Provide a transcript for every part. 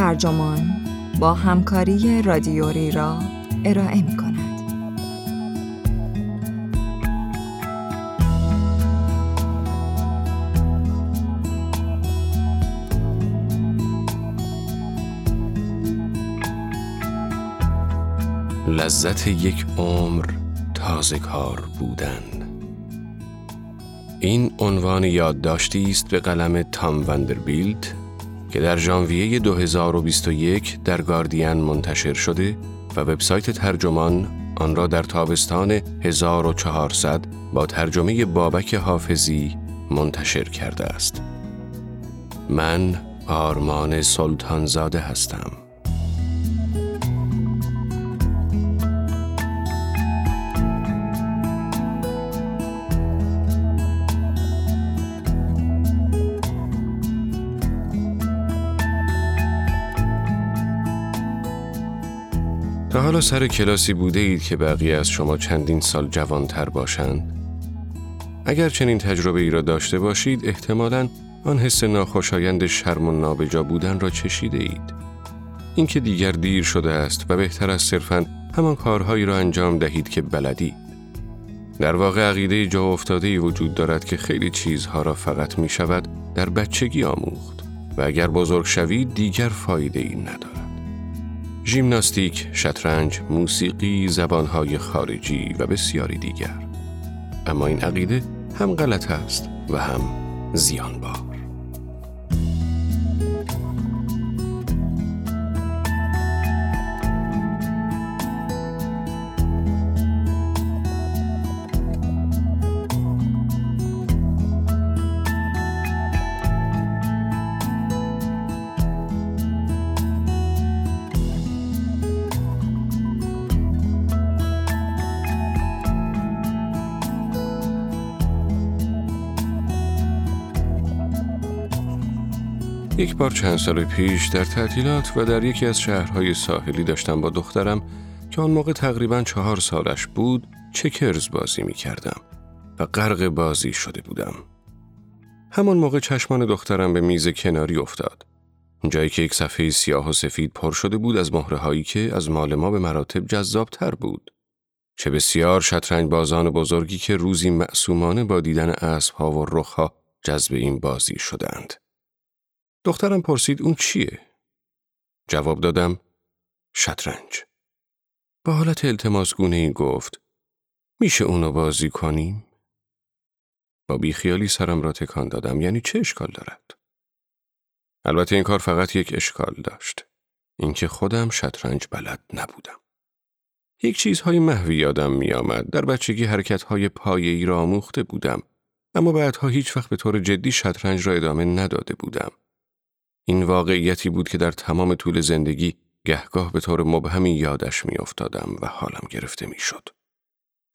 ترجمان با همکاری رادیوری را ارائه می کند. لذت یک عمر تازه کار بودن این عنوان یادداشتی است به قلم تام وندربیلت که در ژانویه 2021 در گاردین منتشر شده و وبسایت ترجمان آن را در تابستان 1400 با ترجمه بابک حافظی منتشر کرده است. من آرمان سلطانزاده هستم. حالا سر کلاسی بوده اید که بقیه از شما چندین سال جوانتر باشند؟ اگر چنین تجربه ای را داشته باشید احتمالاً آن حس ناخوشایند شرم و نابجا بودن را چشیده اید. اینکه دیگر دیر شده است و بهتر از صرفاً همان کارهایی را انجام دهید که بلدید. در واقع عقیده جا افتاده ای وجود دارد که خیلی چیزها را فقط می شود در بچگی آموخت و اگر بزرگ شوید دیگر فایده ای ندارد. ژیمناستیک، شطرنج، موسیقی، زبانهای خارجی و بسیاری دیگر. اما این عقیده هم غلط است و هم زیانبار. یک بار چند سال پیش در تعطیلات و در یکی از شهرهای ساحلی داشتم با دخترم که آن موقع تقریبا چهار سالش بود چکرز بازی می کردم و غرق بازی شده بودم. همان موقع چشمان دخترم به میز کناری افتاد. جایی که یک صفحه سیاه و سفید پر شده بود از مهره که از مال ما به مراتب جذاب تر بود. چه بسیار شطرنج بازان بزرگی که روزی معصومانه با دیدن اسب ها و رخها جذب این بازی شدند. دخترم پرسید اون چیه؟ جواب دادم شطرنج. با حالت التماسگونه ای گفت میشه اونو بازی کنیم؟ با بیخیالی سرم را تکان دادم یعنی چه اشکال دارد؟ البته این کار فقط یک اشکال داشت. اینکه خودم شطرنج بلد نبودم. یک چیزهای محوی یادم می آمد. در بچگی حرکتهای پایه‌ای را آموخته بودم. اما بعدها هیچ وقت به طور جدی شطرنج را ادامه نداده بودم. این واقعیتی بود که در تمام طول زندگی گهگاه به طور مبهمی یادش می افتادم و حالم گرفته می شد.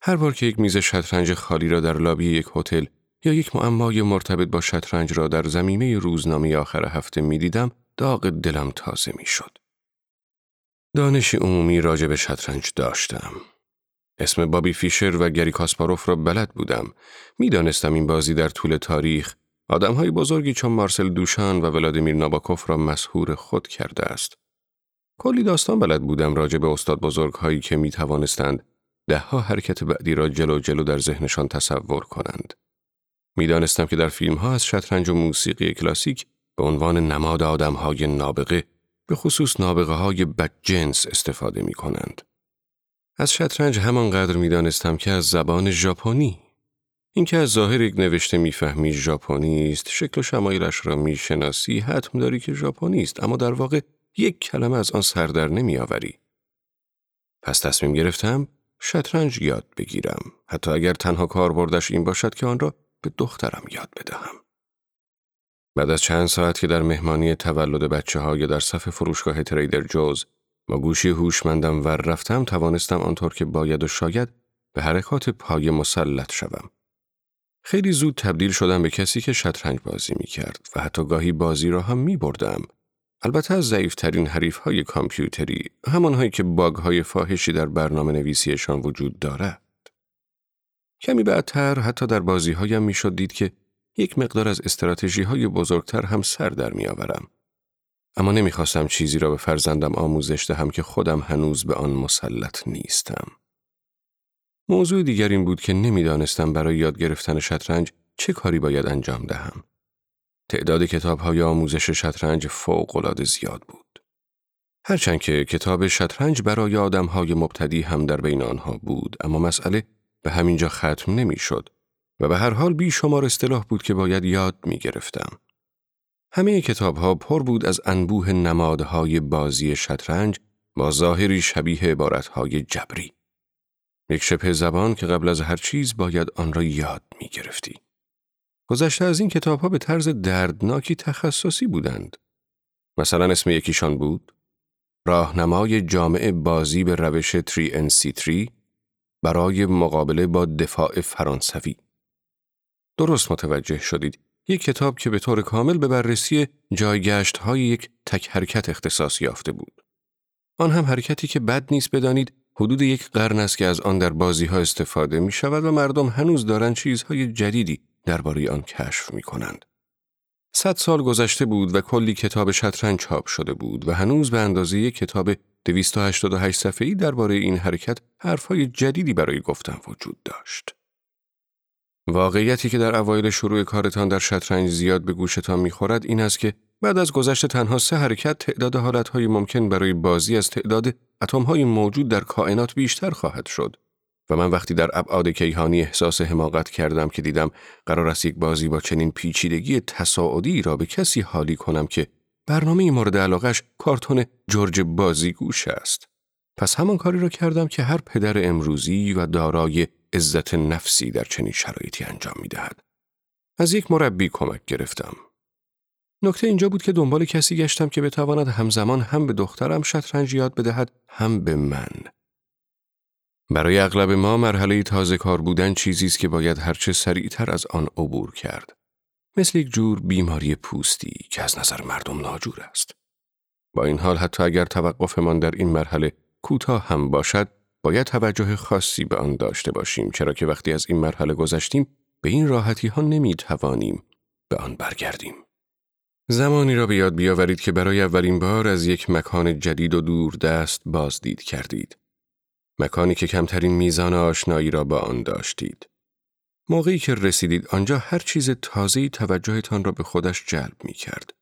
هر بار که یک میز شطرنج خالی را در لابی یک هتل یا یک معمای مرتبط با شطرنج را در زمینه روزنامه آخر هفته می دیدم، داغ دلم تازه می شد. دانش عمومی راجع به شطرنج داشتم. اسم بابی فیشر و گری کاسپاروف را بلد بودم. می‌دانستم این بازی در طول تاریخ های بزرگی چون مارسل دوشان و ولادیمیر ناباکوف را مسهور خود کرده است. کلی داستان بلد بودم راجع به استاد بزرگ هایی که می توانستند دهها حرکت بعدی را جلو جلو در ذهنشان تصور کنند. می‌دانستم که در فیلم ها از شطرنج و موسیقی کلاسیک به عنوان نماد آدم های نابغه به خصوص نابغه های بدجنس استفاده می کنند. از شطرنج همانقدر می دانستم که از زبان ژاپنی اینکه از ظاهر یک نوشته می‌فهمی ژاپنی است شکل و شمایلش را می‌شناسی حتم داری که ژاپنی است اما در واقع یک کلمه از آن سردر نمیآوری. پس تصمیم گرفتم شطرنج یاد بگیرم. حتی اگر تنها کاربردش این باشد که آن را به دخترم یاد بدهم. بعد از چند ساعت که در مهمانی تولد بچه ها یا در صف فروشگاه تریدر جوز با گوشی هوشمندم ور رفتم توانستم آنطور که باید و شاید به حرکات پای مسلط شوم. خیلی زود تبدیل شدم به کسی که شطرنج بازی می کرد و حتی گاهی بازی را هم می بردم. البته از ضعیفترین حریف های کامپیوتری، همانهایی که باگ های فاحشی در برنامه نویسیشان وجود دارد. کمی بعدتر حتی در بازی هایم می شد دید که یک مقدار از استراتژی های بزرگتر هم سر در می آورم. اما نمی‌خواستم چیزی را به فرزندم آموزش دهم که خودم هنوز به آن مسلط نیستم. موضوع دیگر این بود که نمی‌دانستم برای یاد گرفتن شطرنج چه کاری باید انجام دهم. تعداد کتاب های آموزش شطرنج فوق زیاد بود. هرچند که کتاب شطرنج برای آدم های مبتدی هم در بین آنها بود اما مسئله به همینجا ختم نمی‌شد و به هر حال بیشمار اصطلاح بود که باید یاد می گرفتم. همه کتاب ها پر بود از انبوه نمادهای بازی شطرنج با ظاهری شبیه عبارتهای جبری. یک شبه زبان که قبل از هر چیز باید آن را یاد می گرفتی. گذشته از این کتاب ها به طرز دردناکی تخصصی بودند. مثلا اسم یکیشان بود راهنمای جامع بازی به روش 3NC3 برای مقابله با دفاع فرانسوی. درست متوجه شدید. یک کتاب که به طور کامل به بررسی جایگشت های یک تک حرکت اختصاص یافته بود. آن هم حرکتی که بد نیست بدانید حدود یک قرن است که از آن در بازی ها استفاده می شود و مردم هنوز دارند چیزهای جدیدی درباره آن کشف می کنند. صد سال گذشته بود و کلی کتاب شطرنج چاپ شده بود و هنوز به اندازه یک کتاب 288 صفحه‌ای درباره این حرکت حرفهای جدیدی برای گفتن وجود داشت. واقعیتی که در اوایل شروع کارتان در شطرنج زیاد به گوشتان می‌خورد این است که بعد از گذشت تنها سه حرکت تعداد حالتهای ممکن برای بازی از تعداد اتمهای موجود در کائنات بیشتر خواهد شد و من وقتی در ابعاد کیهانی احساس حماقت کردم که دیدم قرار است یک بازی با چنین پیچیدگی تصاعدی را به کسی حالی کنم که برنامه مورد علاقش کارتون جورج بازیگوش است. پس همان کاری را کردم که هر پدر امروزی و دارای عزت نفسی در چنین شرایطی انجام می دهد. از یک مربی کمک گرفتم. نکته اینجا بود که دنبال کسی گشتم که بتواند همزمان هم به دخترم شطرنج یاد بدهد هم به من. برای اغلب ما مرحله تازه کار بودن چیزی است که باید هرچه سریعتر از آن عبور کرد. مثل یک جور بیماری پوستی که از نظر مردم ناجور است. با این حال حتی اگر توقفمان در این مرحله کوتاه هم باشد، باید توجه خاصی به آن داشته باشیم چرا که وقتی از این مرحله گذشتیم به این راحتی ها نمی توانیم به آن برگردیم. زمانی را به یاد بیاورید که برای اولین بار از یک مکان جدید و دور دست بازدید کردید. مکانی که کمترین میزان آشنایی را با آن داشتید. موقعی که رسیدید آنجا هر چیز تازه‌ای توجهتان را به خودش جلب می کرد.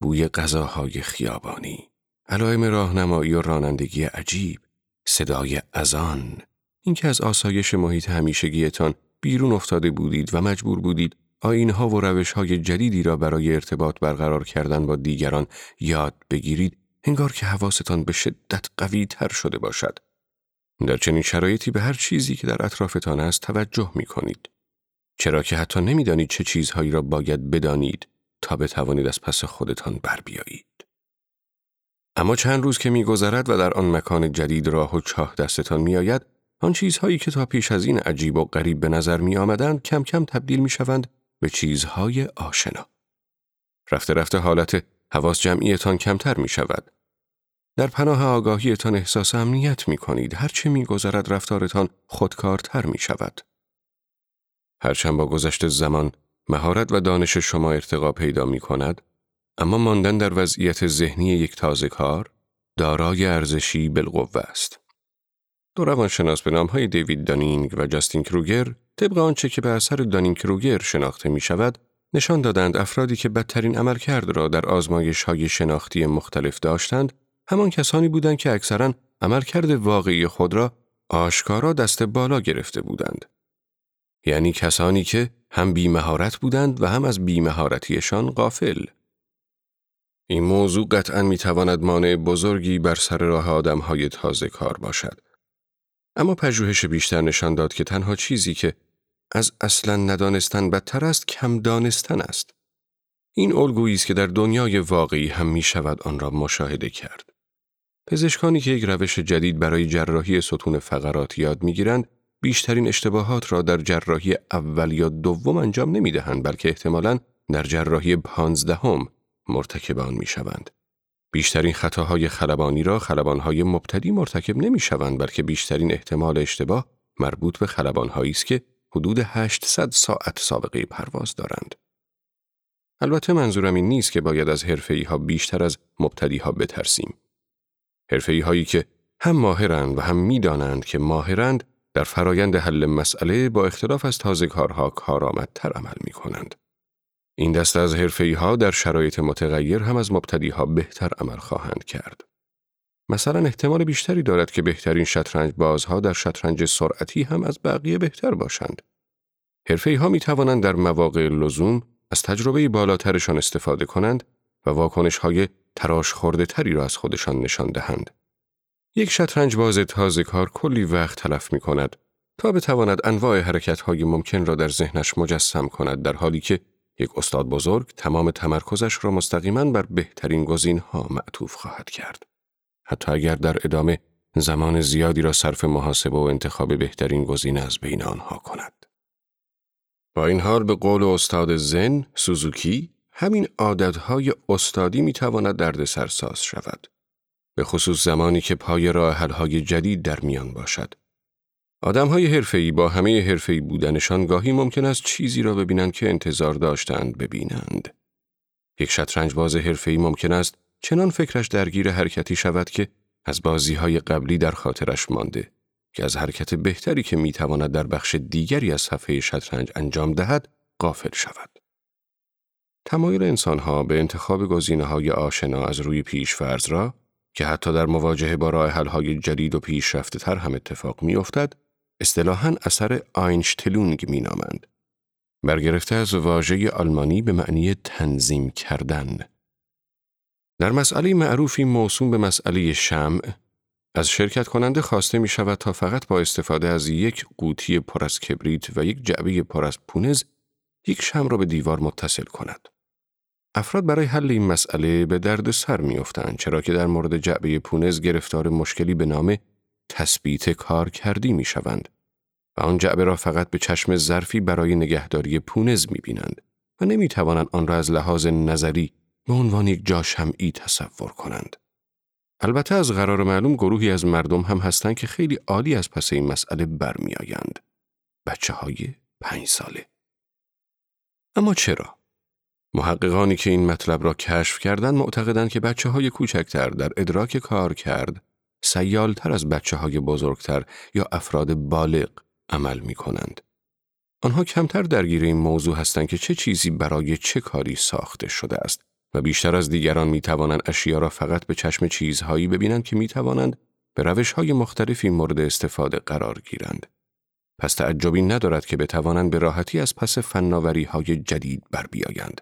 بوی غذاهای خیابانی، علائم راهنمایی و رانندگی عجیب، صدای اذان، اینکه از آسایش محیط همیشگیتان بیرون افتاده بودید و مجبور بودید آینها و روشهای جدیدی را برای ارتباط برقرار کردن با دیگران یاد بگیرید هنگار که حواستان به شدت قوی تر شده باشد. در چنین شرایطی به هر چیزی که در اطرافتان است توجه می کنید. چرا که حتی نمی‌دانید چه چیزهایی را باید بدانید تا بتوانید از پس خودتان بر بیایید. اما چند روز که میگذرد و در آن مکان جدید راه و چاه دستتان میآید آن چیزهایی که تا پیش از این عجیب و غریب به نظر می آمدند کم کم تبدیل می شوند به چیزهای آشنا. رفته رفته حالت حواس جمعیتان کمتر می شود. در پناه آگاهیتان احساس امنیت می کنید. هرچه می گذرد رفتارتان خودکارتر می شود. هرچند با گذشت زمان مهارت و دانش شما ارتقا پیدا می کند، اما ماندن در وضعیت ذهنی یک تازه کار دارای ارزشی بالقوه است. دو روانشناس به های دیوید دانینگ و جاستین کروگر طبق آنچه که به اثر دانینگ کروگر شناخته می شود نشان دادند افرادی که بدترین عملکرد را در آزمایش های شناختی مختلف داشتند همان کسانی بودند که اکثرا عملکرد واقعی خود را آشکارا دست بالا گرفته بودند. یعنی کسانی که هم بیمهارت بودند و هم از بیمهارتیشان غافل. این موضوع قطعا می تواند مانع بزرگی بر سر راه آدم های تازه کار باشد. اما پژوهش بیشتر نشان داد که تنها چیزی که از اصلا ندانستن بدتر است کم دانستن است. این الگویی است که در دنیای واقعی هم می شود آن را مشاهده کرد. پزشکانی که یک روش جدید برای جراحی ستون فقرات یاد می‌گیرند بیشترین اشتباهات را در جراحی اول یا دوم انجام نمی دهند بلکه احتمالاً در جراحی پانزدهم مرتکب آن می شوند. بیشترین خطاهای خلبانی را خلبانهای مبتدی مرتکب نمی شوند بلکه بیشترین احتمال اشتباه مربوط به خلبانهایی است که حدود 800 ساعت سابقه پرواز دارند. البته منظورم این نیست که باید از حرفه‌ای ها بیشتر از مبتدی ها بترسیم. حرفه‌ای هایی که هم ماهرند و هم می‌دانند که ماهرند در فرایند حل مسئله با اختلاف از تازه کارها کارآمدتر عمل می کنند. این دست از حرفه‌ای ها در شرایط متغیر هم از مبتدی ها بهتر عمل خواهند کرد. مثلا احتمال بیشتری دارد که بهترین شطرنج بازها در شطرنج سرعتی هم از بقیه بهتر باشند. حرفه ها می توانند در مواقع لزوم از تجربه بالاترشان استفاده کنند و واکنش های تراش خورده تری را از خودشان نشان دهند. یک شطرنج باز تازه کار کلی وقت تلف می کند تا بتواند انواع حرکت های ممکن را در ذهنش مجسم کند در حالی که یک استاد بزرگ تمام تمرکزش را مستقیما بر بهترین گزین ها معطوف خواهد کرد. حتی اگر در ادامه زمان زیادی را صرف محاسبه و انتخاب بهترین گزینه از بین آنها کند. با این حال به قول استاد زن، سوزوکی، همین عادتهای استادی می تواند درد سرساز شود. به خصوص زمانی که پای راه حلهای جدید در میان باشد. آدم های حرفه‌ای با همه حرفه‌ای بودنشان گاهی ممکن است چیزی را ببینند که انتظار داشتند ببینند. یک شطرنج باز حرفه‌ای ممکن است چنان فکرش درگیر حرکتی شود که از بازی های قبلی در خاطرش مانده که از حرکت بهتری که می‌تواند در بخش دیگری از صفحه شطرنج انجام دهد قافل شود. تمایل انسانها به انتخاب گزینه های آشنا از روی پیشفرض را که حتی در مواجهه با راه های جدید و پیشرفته تر هم اتفاق میافتد اصطلاحاً اثر آینشتلونگ مینامند. برگرفته از واژه آلمانی به معنی تنظیم کردن در مسئله معروفی موسوم به مسئله شمع از شرکت کننده خواسته می شود تا فقط با استفاده از یک قوطی پر از کبریت و یک جعبه پر از پونز یک شمع را به دیوار متصل کند. افراد برای حل این مسئله به درد سر می افتند چرا که در مورد جعبه پونز گرفتار مشکلی به نام تثبیت کار کردی می شوند و آن جعبه را فقط به چشم ظرفی برای نگهداری پونز می بینند و نمی توانند آن را از لحاظ نظری به عنوان یک جا شمعی تصور کنند. البته از قرار معلوم گروهی از مردم هم هستند که خیلی عالی از پس این مسئله برمیآیند. بچه های پنج ساله. اما چرا؟ محققانی که این مطلب را کشف کردند معتقدند که بچه های کوچکتر در ادراک کار کرد سیالتر از بچه های بزرگتر یا افراد بالغ عمل می کنند. آنها کمتر درگیر این موضوع هستند که چه چیزی برای چه کاری ساخته شده است و بیشتر از دیگران می توانند اشیا را فقط به چشم چیزهایی ببینند که می توانند به روش های مختلفی مورد استفاده قرار گیرند. پس تعجبی ندارد که بتوانند به راحتی از پس فناوری های جدید بر بیایند.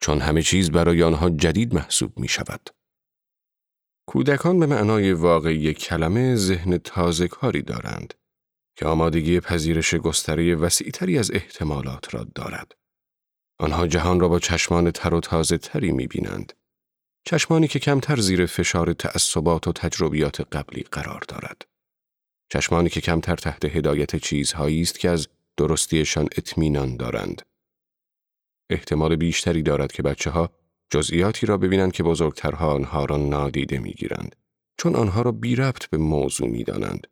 چون همه چیز برای آنها جدید محسوب می شود. کودکان به معنای واقعی کلمه ذهن تازه کاری دارند که آمادگی پذیرش گستره وسیعتری از احتمالات را دارد. آنها جهان را با چشمان تر و تازه تری می بینند. چشمانی که کمتر زیر فشار تعصبات و تجربیات قبلی قرار دارد. چشمانی که کمتر تحت هدایت چیزهایی است که از درستیشان اطمینان دارند. احتمال بیشتری دارد که بچه ها جزئیاتی را ببینند که بزرگترها آنها را نادیده می گیرند. چون آنها را بی ربط به موضوع می دانند.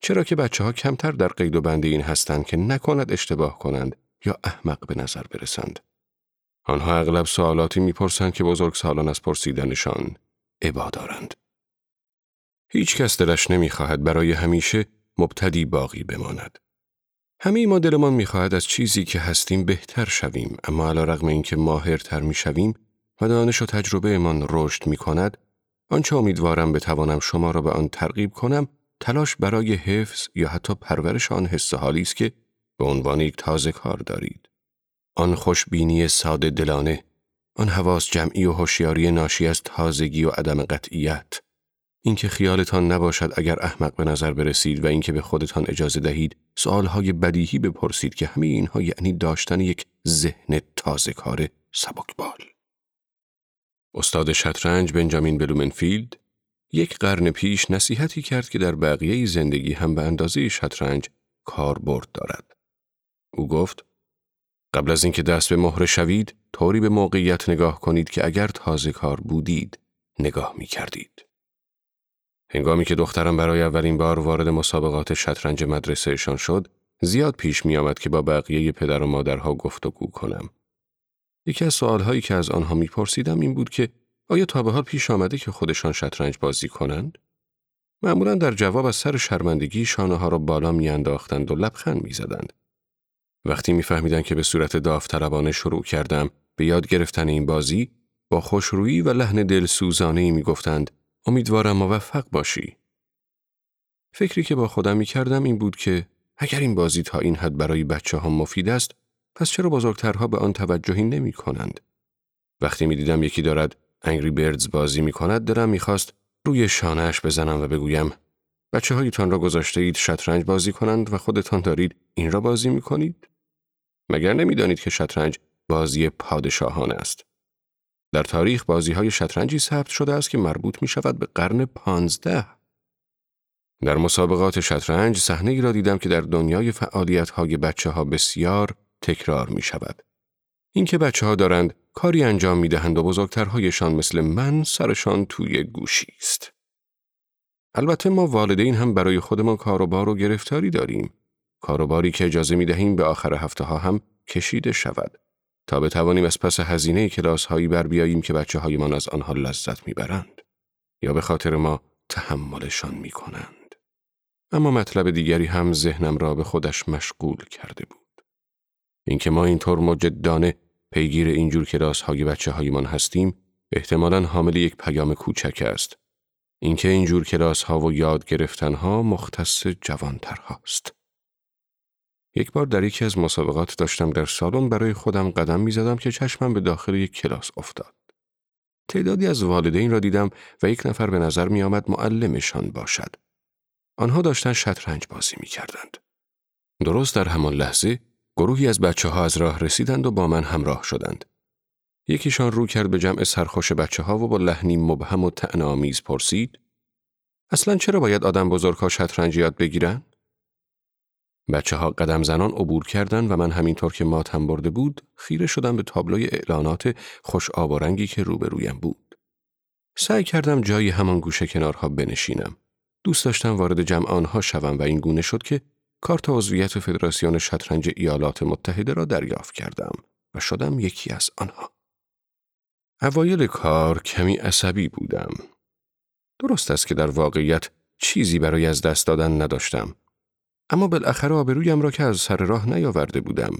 چرا که بچه ها کمتر در قید و بند این هستند که نکند اشتباه کنند یا احمق به نظر برسند. آنها اغلب سوالاتی می‌پرسند که بزرگ سالان از پرسیدنشان عبا دارند. هیچ کس دلش نمی‌خواهد برای همیشه مبتدی باقی بماند. همه ما دلمان می‌خواهد از چیزی که هستیم بهتر شویم اما علا رغم اینکه ماهرتر می‌شویم و دانش و تجربه من رشد می کند آنچه امیدوارم بتوانم شما را به آن ترغیب کنم تلاش برای حفظ یا حتی پرورش آن حس حالی است که به عنوان یک تازه کار دارید. آن خوشبینی ساده دلانه، آن حواس جمعی و هوشیاری ناشی از تازگی و عدم قطعیت، اینکه خیالتان نباشد اگر احمق به نظر برسید و اینکه به خودتان اجازه دهید سوالهای بدیهی بپرسید که همه اینها یعنی داشتن یک ذهن تازه کار سبکبال. استاد شطرنج بنجامین بلومنفیلد یک قرن پیش نصیحتی کرد که در بقیه زندگی هم به اندازه شطرنج کاربرد دارد. او گفت قبل از اینکه دست به مهره شوید طوری به موقعیت نگاه کنید که اگر تازه کار بودید نگاه می کردید. هنگامی که دخترم برای اولین بار وارد مسابقات شطرنج مدرسهشان شد، زیاد پیش می آمد که با بقیه پدر و مادرها گفتگو کنم. یکی از سوالهایی که از آنها میپرسیدم این بود که آیا تا به حال پیش آمده که خودشان شطرنج بازی کنند؟ معمولا در جواب از سر شرمندگی شانه ها را بالا میانداختند و لبخند می‌زدند. وقتی میفهمیدند که به صورت داوطلبانه شروع کردم به یاد گرفتن این بازی با خوشرویی و لحن دل سوزانه ای می‌گفتند امیدوارم موفق باشی. فکری که با خودم می کردم این بود که اگر این بازی تا این حد برای بچه ها مفید است پس چرا بزرگترها به آن توجهی نمی کنند؟ وقتی می دیدم یکی دارد انگری بردز بازی می کند دلم می خواست روی شانهش بزنم و بگویم بچه هایتان را گذاشته اید شطرنج بازی کنند و خودتان دارید این را بازی می کنید؟ مگر نمی‌دانید که شطرنج بازی پادشاهان است؟ در تاریخ بازی های شطرنجی ثبت شده است که مربوط می شود به قرن پانزده. در مسابقات شطرنج صحنه ای را دیدم که در دنیای فعالیت های بچه ها بسیار تکرار می شود. اینکه بچه ها دارند کاری انجام می دهند و بزرگترهایشان مثل من سرشان توی گوشی است. البته ما والدین هم برای خودمان کاروبار و گرفتاری داریم. کاروباری که اجازه می دهیم به آخر هفته ها هم کشیده شود. تا بتوانیم از پس هزینه کلاس هایی بر بیاییم که بچه هایمان از آنها لذت می‌برند یا به خاطر ما تحملشان می کنند. اما مطلب دیگری هم ذهنم را به خودش مشغول کرده بود. اینکه ما اینطور مجدانه پیگیر اینجور کلاس های بچه هایمان هستیم احتمالا حامل یک پیام کوچک است. اینکه اینجور کلاس ها و یاد گرفتن ها مختص جوانتر هاست. یک بار در یکی از مسابقات داشتم در سالن برای خودم قدم می زدم که چشمم به داخل یک کلاس افتاد. تعدادی از والدین را دیدم و یک نفر به نظر می آمد معلمشان باشد. آنها داشتن شطرنج بازی می کردند. درست در همان لحظه گروهی از بچه ها از راه رسیدند و با من همراه شدند. یکیشان رو کرد به جمع سرخوش بچه ها و با لحنی مبهم و تعنامیز پرسید اصلا چرا باید آدم بزرگها شطرنج یاد بگیرن؟ بچه ها قدم زنان عبور کردند و من همینطور که ماتم برده بود خیره شدم به تابلوی اعلانات خوش آب و رنگی که روبرویم بود. سعی کردم جای همان گوشه کنارها بنشینم. دوست داشتم وارد جمع آنها شوم و این گونه شد که کارت عضویت فدراسیون شطرنج ایالات متحده را دریافت کردم و شدم یکی از آنها. اوایل کار کمی عصبی بودم. درست است که در واقعیت چیزی برای از دست دادن نداشتم اما بالاخره آبرویم را که از سر راه نیاورده بودم.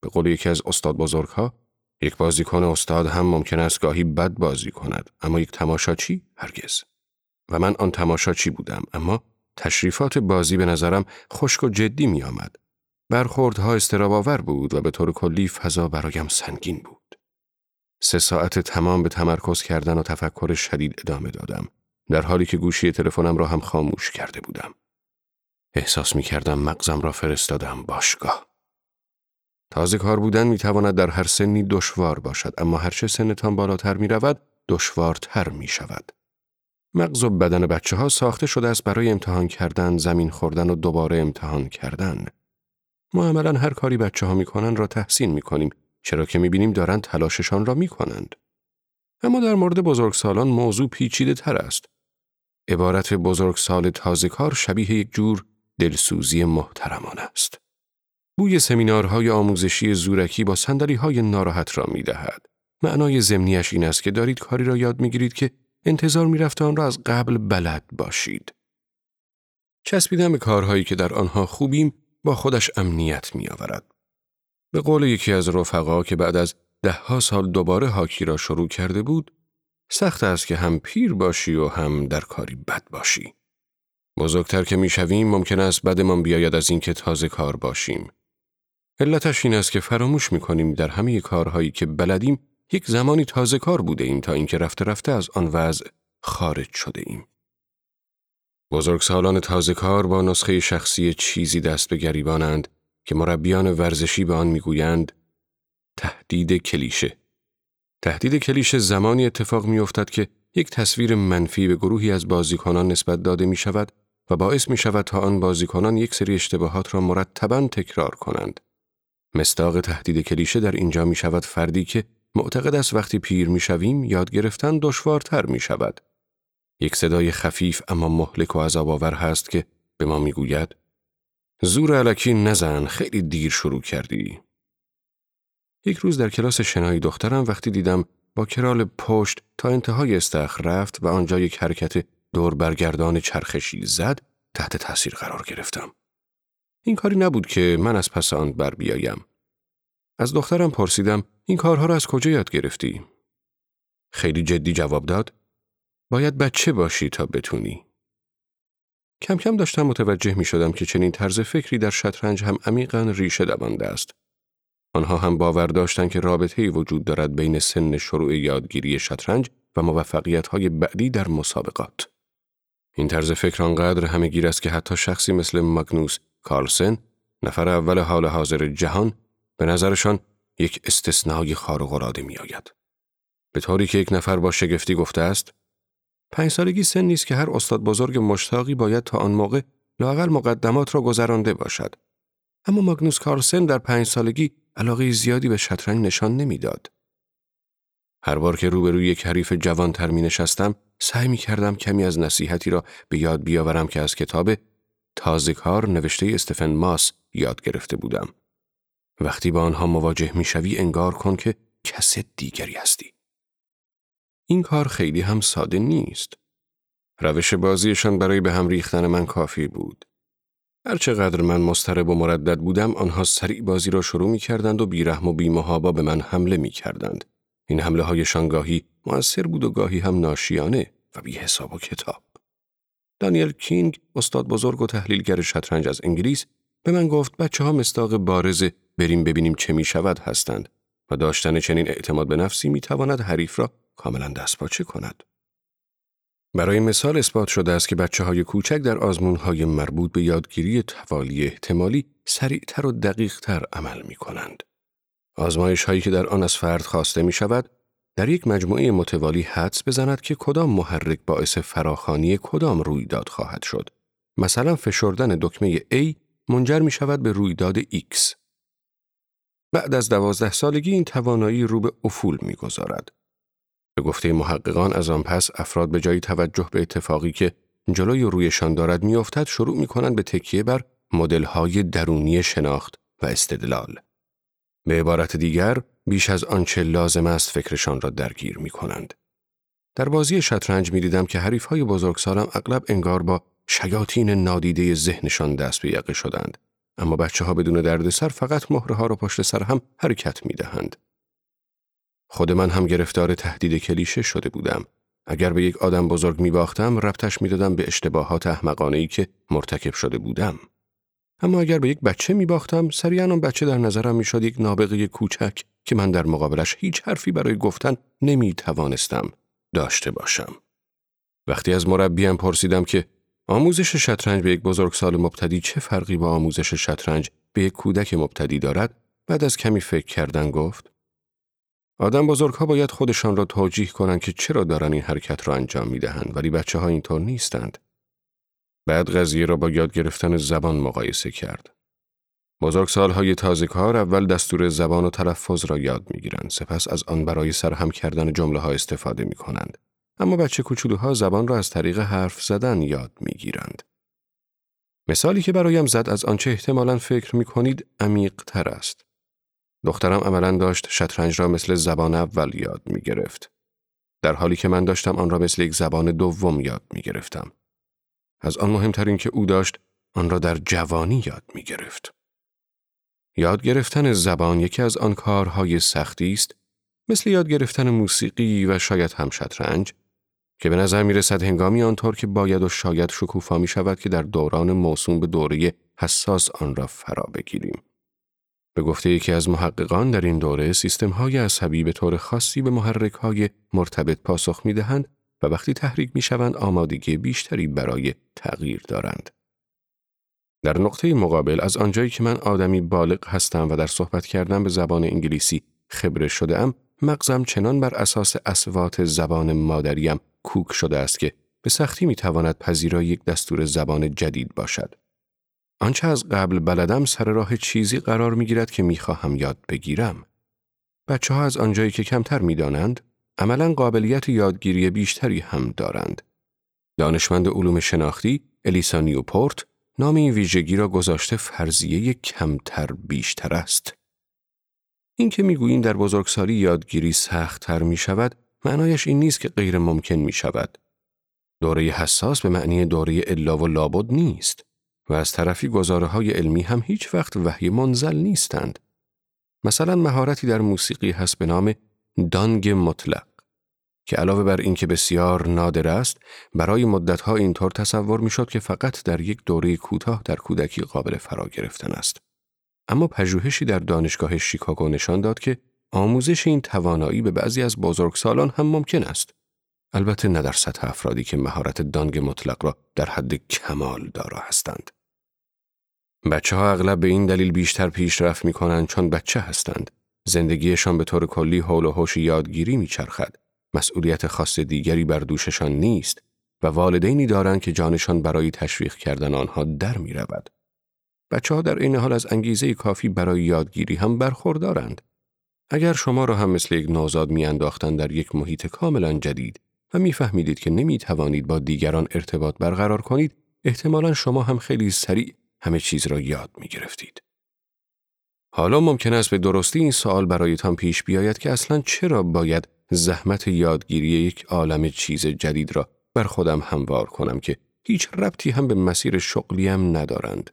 به قول یکی از استاد بزرگها، یک بازیکن استاد هم ممکن است گاهی بد بازی کند، اما یک تماشاچی هرگز. و من آن تماشاچی بودم، اما تشریفات بازی به نظرم خشک و جدی می آمد. برخوردها استراباور بود و به طور کلی فضا برایم سنگین بود. سه ساعت تمام به تمرکز کردن و تفکر شدید ادامه دادم، در حالی که گوشی تلفنم را هم خاموش کرده بودم. احساس می کردم مغزم را فرستادم باشگاه. تازه کار بودن می تواند در هر سنی دشوار باشد اما هرچه سنتان بالاتر می رود دشوارتر می شود. مغز و بدن بچه ها ساخته شده است برای امتحان کردن، زمین خوردن و دوباره امتحان کردن. ما عملا هر کاری بچه ها می را تحسین می کنیم چرا که می بینیم دارند تلاششان را می کنند. اما در مورد بزرگسالان موضوع پیچیده تر است. عبارت بزرگسال تازه کار شبیه یک جور دلسوزی محترمان است. بوی سمینارهای آموزشی زورکی با سندلی های ناراحت را می دهد. معنای زمینیش این است که دارید کاری را یاد می گیرید که انتظار می آن را از قبل بلد باشید. چسبیدن به کارهایی که در آنها خوبیم با خودش امنیت می آورد. به قول یکی از رفقا که بعد از دهها سال دوباره هاکی را شروع کرده بود، سخت است که هم پیر باشی و هم در کاری بد باشی. بزرگتر که می‌شویم ممکن است بدمان بیاید از اینکه تازه کار باشیم. علتش این است که فراموش می‌کنیم در همه کارهایی که بلدیم یک زمانی تازه کار بوده ایم تا اینکه رفته رفته از آن وضع خارج شده ایم. بزرگسالان تازه کار با نسخه شخصی چیزی دست به گریبانند که مربیان ورزشی به آن می‌گویند تهدید کلیشه. تهدید کلیشه زمانی اتفاق میافتد که یک تصویر منفی به گروهی از بازیکنان نسبت داده می شود و باعث می شود تا آن بازیکنان یک سری اشتباهات را مرتبا تکرار کنند. مستاق تهدید کلیشه در اینجا می شود فردی که معتقد است وقتی پیر می شویم یاد گرفتن دشوارتر می شود. یک صدای خفیف اما مهلک و عذاب آور هست که به ما می گوید زور علکی نزن خیلی دیر شروع کردی. یک روز در کلاس شنایی دخترم وقتی دیدم با کرال پشت تا انتهای استخر رفت و آنجا یک حرکت دور برگردان چرخشی زد تحت تاثیر قرار گرفتم. این کاری نبود که من از پس آن بر بیایم. از دخترم پرسیدم این کارها را از کجا یاد گرفتی؟ خیلی جدی جواب داد باید بچه باشی تا بتونی. کم کم داشتم متوجه می شدم که چنین طرز فکری در شطرنج هم عمیقا ریشه دوانده است. آنها هم باور داشتند که رابطه وجود دارد بین سن شروع یادگیری شطرنج و موفقیت های بعدی در مسابقات. این طرز فکر آنقدر همه گیر است که حتی شخصی مثل ماگنوس کارلسن نفر اول حال حاضر جهان به نظرشان یک استثنای می آید. به طوری که یک نفر با شگفتی گفته است پنج سالگی سن نیست که هر استاد بزرگ مشتاقی باید تا آن موقع لاقل مقدمات را گذرانده باشد. اما ماگنوس کارلسن در پنج سالگی علاقه زیادی به شطرنج نشان نمی‌داد. هر بار که روبروی یک حریف جوان می نشستم، سعی می کردم کمی از نصیحتی را به یاد بیاورم که از کتاب تازه کار نوشته استفن ماس یاد گرفته بودم. وقتی با آنها مواجه می شوی انگار کن که کس دیگری هستی. این کار خیلی هم ساده نیست. روش بازیشان برای به هم ریختن من کافی بود. هرچقدر من مسترب و مردد بودم آنها سریع بازی را شروع می کردند و بیرحم و بیمهابا به من حمله می کردند. این حمله های شانگاهی موثر بود و گاهی هم ناشیانه و بی حساب و کتاب. دانیل کینگ استاد بزرگ و تحلیلگر شطرنج از انگلیس به من گفت بچه ها مستاق بارز بریم ببینیم چه می شود هستند و داشتن چنین اعتماد به نفسی می تواند حریف را کاملا دستپاچه کند. برای مثال اثبات شده است که بچه های کوچک در آزمون های مربوط به یادگیری توالی احتمالی سریعتر و دقیقتر عمل می کنند. آزمایش هایی که در آن از فرد خواسته می شود، در یک مجموعه متوالی حدس بزند که کدام محرک باعث فراخانی کدام رویداد خواهد شد. مثلا فشردن دکمه A منجر می شود به رویداد X. بعد از دوازده سالگی این توانایی رو به افول می گذارد. به گفته محققان از آن پس افراد به جای توجه به اتفاقی که جلوی رویشان دارد میافتد شروع می کنند به تکیه بر مدل‌های درونی شناخت و استدلال. به عبارت دیگر بیش از آنچه لازم است فکرشان را درگیر می کنند. در بازی شطرنج می دیدم که حریف های بزرگسالم اغلب انگار با شیاطین نادیده ذهنشان دست به یقه شدند. اما بچه ها بدون دردسر فقط مهره ها را پشت سر هم حرکت می دهند. خود من هم گرفتار تهدید کلیشه شده بودم. اگر به یک آدم بزرگ می باختم ربطش می دادم به اشتباهات احمقانه ای که مرتکب شده بودم. اما اگر به یک بچه می باختم سریعا آن بچه در نظرم می شد یک نابغه کوچک که من در مقابلش هیچ حرفی برای گفتن نمی توانستم داشته باشم. وقتی از مربیم پرسیدم که آموزش شطرنج به یک بزرگسال مبتدی چه فرقی با آموزش شطرنج به یک کودک مبتدی دارد بعد از کمی فکر کردن گفت آدم بزرگها باید خودشان را توجیه کنند که چرا دارن این حرکت را انجام می دهند ولی بچه ها اینطور نیستند. بعد قضیه را با یاد گرفتن زبان مقایسه کرد. بزرگ سالهای تازه کار اول دستور زبان و تلفظ را یاد می گیرند. سپس از آن برای سرهم کردن جمله ها استفاده می کنند. اما بچه کوچولوها زبان را از طریق حرف زدن یاد می گیرند. مثالی که برایم زد از آنچه احتمالا فکر می کنید عمیق تر است. دخترم عملا داشت شطرنج را مثل زبان اول یاد می گرفت. در حالی که من داشتم آن را مثل یک زبان دوم یاد می گرفتم. از آن مهمترین که او داشت آن را در جوانی یاد می گرفت. یاد گرفتن زبان یکی از آن کارهای سختی است مثل یاد گرفتن موسیقی و شاید هم شطرنج که به نظر می رسد هنگامی آنطور که باید و شاید شکوفا می شود که در دوران موسوم به دوره حساس آن را فرا بگیریم. به گفته یکی از محققان در این دوره سیستم های عصبی به طور خاصی به محرک های مرتبط پاسخ می دهند و وقتی تحریک می شوند آمادگی بیشتری برای تغییر دارند. در نقطه مقابل از آنجایی که من آدمی بالغ هستم و در صحبت کردن به زبان انگلیسی خبره شده ام، مغزم چنان بر اساس اسوات زبان مادریم کوک شده است که به سختی می تواند پذیرای یک دستور زبان جدید باشد. آنچه از قبل بلدم سر راه چیزی قرار می گیرد که می خواهم یاد بگیرم. بچه ها از آنجایی که کمتر می دانند، عملا قابلیت یادگیری بیشتری هم دارند. دانشمند علوم شناختی الیسا نیوپورت نام این ویژگی را گذاشته فرضیه کمتر بیشتر است. این که می‌گوییم در بزرگسالی یادگیری سخت تر می شود، معنایش این نیست که غیر ممکن می شود. دوره حساس به معنی دوره الا و لابد نیست و از طرفی گزاره های علمی هم هیچ وقت وحی منزل نیستند. مثلا مهارتی در موسیقی هست به نام دانگ مطلق که علاوه بر اینکه بسیار نادر است برای مدتها اینطور تصور می‌شد که فقط در یک دوره کوتاه در کودکی قابل فرا گرفتن است اما پژوهشی در دانشگاه شیکاگو نشان داد که آموزش این توانایی به بعضی از بزرگسالان هم ممکن است البته نه در سطح افرادی که مهارت دانگ مطلق را در حد کمال دارا هستند بچه ها اغلب به این دلیل بیشتر پیشرفت می کنند چون بچه هستند زندگیشان به طور کلی حول و حوش یادگیری میچرخد مسئولیت خاص دیگری بر دوششان نیست و والدینی دارند که جانشان برای تشویق کردن آنها در می رود. بچه ها در این حال از انگیزه کافی برای یادگیری هم برخوردارند. اگر شما را هم مثل یک نوزاد میانداختند در یک محیط کاملا جدید و میفهمیدید که نمی توانید با دیگران ارتباط برقرار کنید، احتمالا شما هم خیلی سریع همه چیز را یاد می گرفتید. حالا ممکن است به درستی این سوال برایتان پیش بیاید که اصلا چرا باید زحمت یادگیری یک عالم چیز جدید را بر خودم هموار کنم که هیچ ربطی هم به مسیر شغلیم ندارند.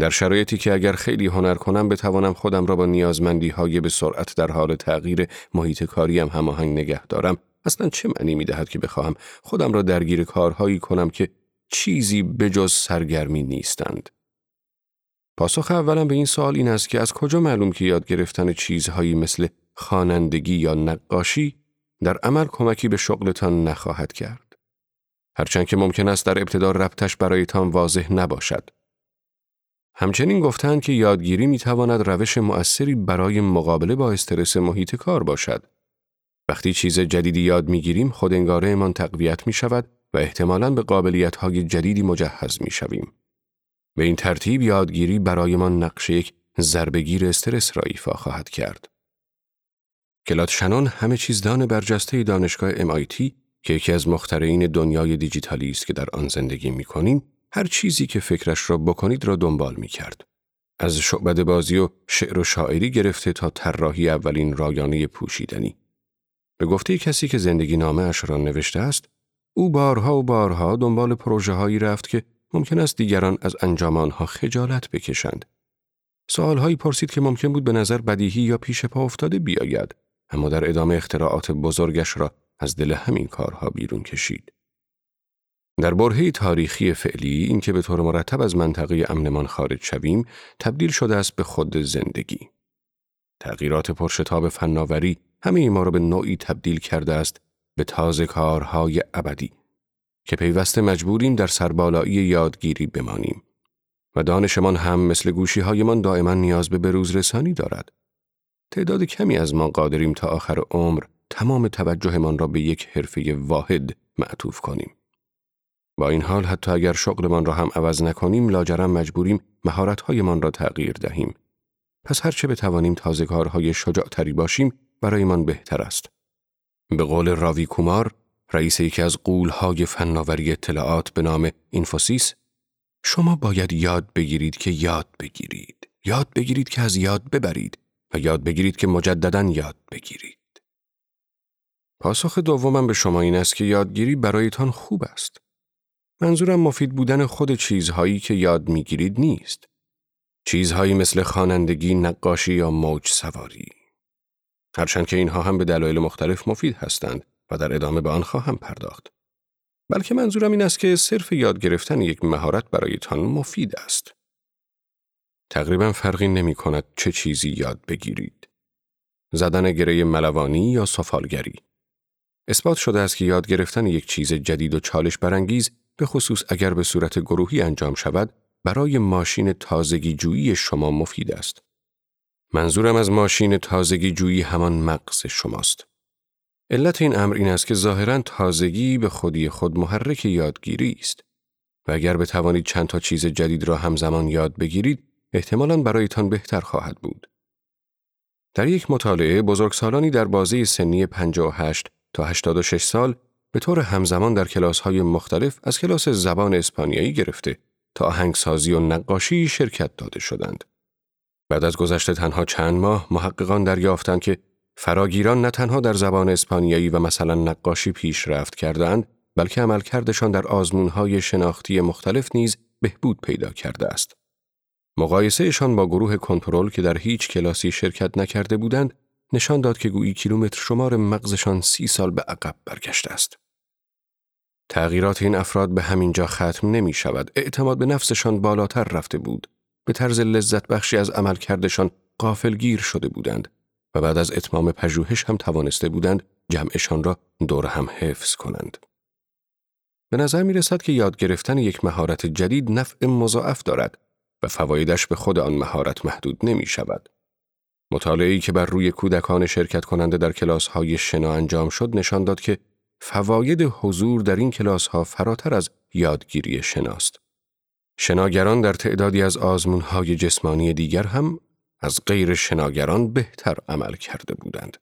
در شرایطی که اگر خیلی هنر کنم بتوانم خودم را با نیازمندی های به سرعت در حال تغییر محیط کاریم هماهنگ نگه دارم اصلا چه معنی می دهد که بخواهم خودم را درگیر کارهایی کنم که چیزی بجز سرگرمی نیستند. پاسخ اولم به این سوال این است که از کجا معلوم که یاد گرفتن چیزهایی مثل خوانندگی یا نقاشی در عمل کمکی به شغلتان نخواهد کرد. هرچند که ممکن است در ابتدا ربطش برایتان واضح نباشد. همچنین گفتند که یادگیری می تواند روش مؤثری برای مقابله با استرس محیط کار باشد. وقتی چیز جدیدی یاد می گیریم خود انگاره تقویت می شود و احتمالاً به قابلیت های جدیدی مجهز می شویم. به این ترتیب یادگیری برایمان نقش یک ضربگیر استرس را ایفا خواهد کرد. کلات شنون همه چیزدان برجسته دانشگاه MIT که یکی از مخترعین دنیای دیجیتالی است که در آن زندگی می کنیم، هر چیزی که فکرش را بکنید را دنبال می کرد. از شعبد بازی و شعر و شاعری گرفته تا طراحی اولین رایانه پوشیدنی. به گفته کسی که زندگی نامه اش را نوشته است، او بارها و بارها دنبال پروژه هایی رفت که ممکن است دیگران از انجام آنها خجالت بکشند. سوالهایی پرسید که ممکن بود به نظر بدیهی یا پیش پا افتاده بیاید، اما در ادامه اختراعات بزرگش را از دل همین کارها بیرون کشید. در برهه تاریخی فعلی اینکه به طور مرتب از منطقه امنمان خارج شویم تبدیل شده است به خود زندگی. تغییرات پرشتاب فناوری همه ما را به نوعی تبدیل کرده است به تازه کارهای ابدی. که پیوسته مجبوریم در سربالایی یادگیری بمانیم و دانشمان هم مثل گوشی هایمان دائما نیاز به بروز رسانی دارد. تعداد کمی از ما قادریم تا آخر عمر تمام توجهمان را به یک حرفه واحد معطوف کنیم. با این حال حتی اگر شغلمان را هم عوض نکنیم لاجرم مجبوریم مهارتهایمان را تغییر دهیم. پس هرچه بتوانیم تازه کارهای شجاعتری باشیم برایمان بهتر است. به قول راوی کومار رئیس یکی از قولهای فناوری اطلاعات به نام اینفوسیس شما باید یاد بگیرید که یاد بگیرید یاد بگیرید که از یاد ببرید و یاد بگیرید که مجددا یاد بگیرید پاسخ دومم به شما این است که یادگیری برایتان خوب است منظورم مفید بودن خود چیزهایی که یاد می‌گیرید نیست چیزهایی مثل خوانندگی، نقاشی یا موج سواری هرچند که اینها هم به دلایل مختلف مفید هستند و در ادامه به آن خواهم پرداخت. بلکه منظورم این است که صرف یاد گرفتن یک مهارت برایتان مفید است. تقریبا فرقی نمی کند چه چیزی یاد بگیرید. زدن گره ملوانی یا سفالگری. اثبات شده است که یاد گرفتن یک چیز جدید و چالش برانگیز به خصوص اگر به صورت گروهی انجام شود برای ماشین تازگی جویی شما مفید است. منظورم از ماشین تازگی جویی همان مغز شماست. علت این امر این است که ظاهرا تازگی به خودی خود محرک یادگیری است و اگر بتوانید چند تا چیز جدید را همزمان یاد بگیرید احتمالاً برایتان بهتر خواهد بود. در یک مطالعه بزرگسالانی در بازه سنی 58 تا 86 سال به طور همزمان در کلاس‌های مختلف از کلاس زبان اسپانیایی گرفته تا آهنگسازی و نقاشی شرکت داده شدند. بعد از گذشته تنها چند ماه محققان دریافتند که فراگیران نه تنها در زبان اسپانیایی و مثلا نقاشی پیشرفت کردند بلکه عملکردشان در آزمونهای شناختی مختلف نیز بهبود پیدا کرده است. مقایسهشان با گروه کنترل که در هیچ کلاسی شرکت نکرده بودند نشان داد که گویی کیلومتر شمار مغزشان سی سال به عقب برگشته است. تغییرات این افراد به همین جا ختم نمی شود. اعتماد به نفسشان بالاتر رفته بود. به طرز لذت بخشی از عملکردشان قافلگیر شده بودند و بعد از اتمام پژوهش هم توانسته بودند جمعشان را دور هم حفظ کنند. به نظر می رسد که یاد گرفتن یک مهارت جدید نفع مضاعف دارد و فوایدش به خود آن مهارت محدود نمی شود. مطالعه‌ای که بر روی کودکان شرکت کننده در کلاس های شنا انجام شد نشان داد که فواید حضور در این کلاس ها فراتر از یادگیری شناست. شناگران در تعدادی از آزمون های جسمانی دیگر هم از غیر شناگران بهتر عمل کرده بودند.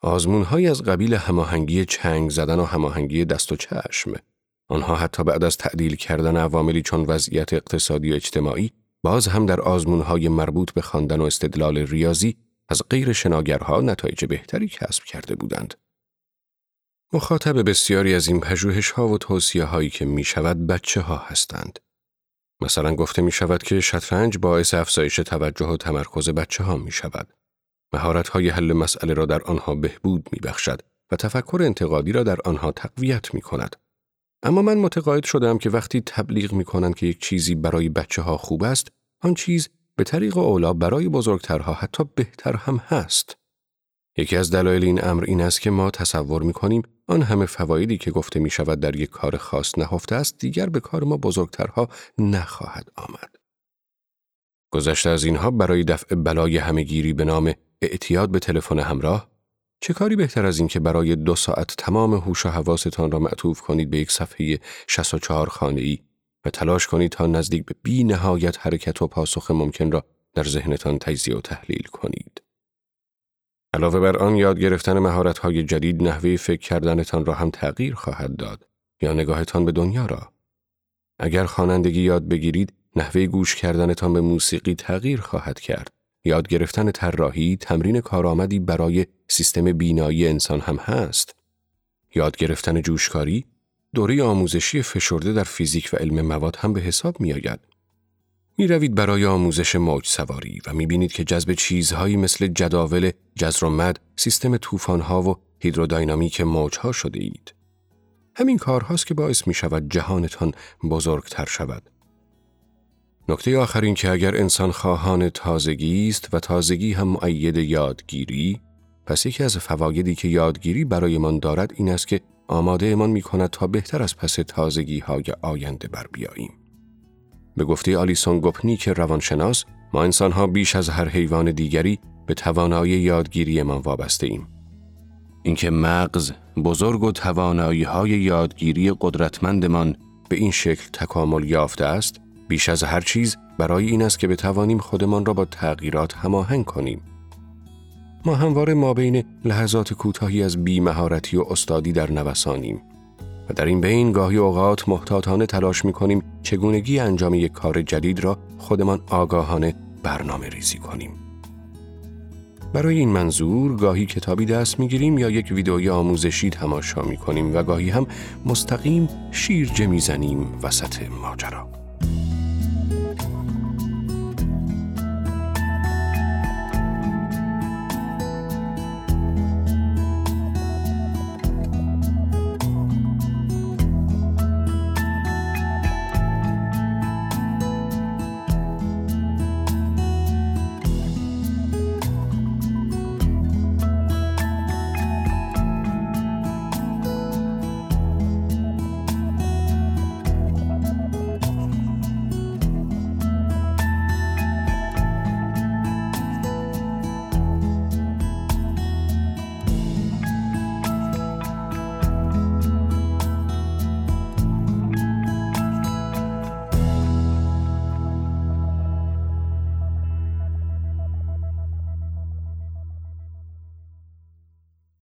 آزمون های از قبیل هماهنگی چنگ زدن و هماهنگی دست و چشم آنها حتی بعد از تعدیل کردن عواملی چون وضعیت اقتصادی و اجتماعی باز هم در های مربوط به خواندن و استدلال ریاضی از غیر شناگرها نتایج بهتری کسب کرده بودند. مخاطب بسیاری از این پژوهش ها و توصیه هایی که می شود بچه ها هستند. مثلا گفته می شود که شطرنج باعث افزایش توجه و تمرکز بچه ها می شود. مهارت های حل مسئله را در آنها بهبود می بخشد و تفکر انتقادی را در آنها تقویت می کند. اما من متقاعد شدم که وقتی تبلیغ می کنند که یک چیزی برای بچه ها خوب است، آن چیز به طریق اولا برای بزرگترها حتی بهتر هم هست. یکی از دلایل این امر این است که ما تصور می کنیم آن همه فوایدی که گفته می شود در یک کار خاص نهفته است دیگر به کار ما بزرگترها نخواهد آمد. گذشته از اینها برای دفع بلای همهگیری به نام اعتیاد به تلفن همراه چه کاری بهتر از این که برای دو ساعت تمام هوش و حواستان را معطوف کنید به یک صفحه 64 خانه ای و تلاش کنید تا نزدیک به بی نهایت حرکت و پاسخ ممکن را در ذهنتان تجزیه و تحلیل کنید. علاوه بر آن یاد گرفتن مهارت‌های جدید نحوه فکر کردنتان را هم تغییر خواهد داد یا نگاهتان به دنیا را. اگر خوانندگی یاد بگیرید نحوه گوش کردنتان به موسیقی تغییر خواهد کرد. یاد گرفتن طراحی تمرین کارآمدی برای سیستم بینایی انسان هم هست. یاد گرفتن جوشکاری دوره آموزشی فشرده در فیزیک و علم مواد هم به حساب می آید. می روید برای آموزش موج سواری و می بینید که جذب چیزهایی مثل جداول جزر و مد، سیستم طوفان‌ها و هیدرودینامیک موجها شده اید. همین کارهاست که باعث می شود جهانتان بزرگتر شود. نکته آخرین که اگر انسان خواهان تازگی است و تازگی هم معید یادگیری، پس یکی از فوایدی که یادگیری برایمان دارد این است که آماده امان می کند تا بهتر از پس تازگی های آینده بر بیاییم. به گفته آلیسون گپنیک روانشناس، ما انسان ها بیش از هر حیوان دیگری به توانایی یادگیری ما وابسته ایم. اینکه مغز بزرگ و توانایی های یادگیری قدرتمندمان به این شکل تکامل یافته است، بیش از هر چیز برای این است که بتوانیم خودمان را با تغییرات هماهنگ کنیم. ما همواره ما بین لحظات کوتاهی از بیمهارتی و استادی در نوسانیم و در این بین گاهی اوقات محتاطانه تلاش می کنیم چگونگی انجام یک کار جدید را خودمان آگاهانه برنامه ریزی کنیم. برای این منظور گاهی کتابی دست می گیریم یا یک ویدئوی آموزشی تماشا می کنیم و گاهی هم مستقیم شیرجه می زنیم وسط ماجرا.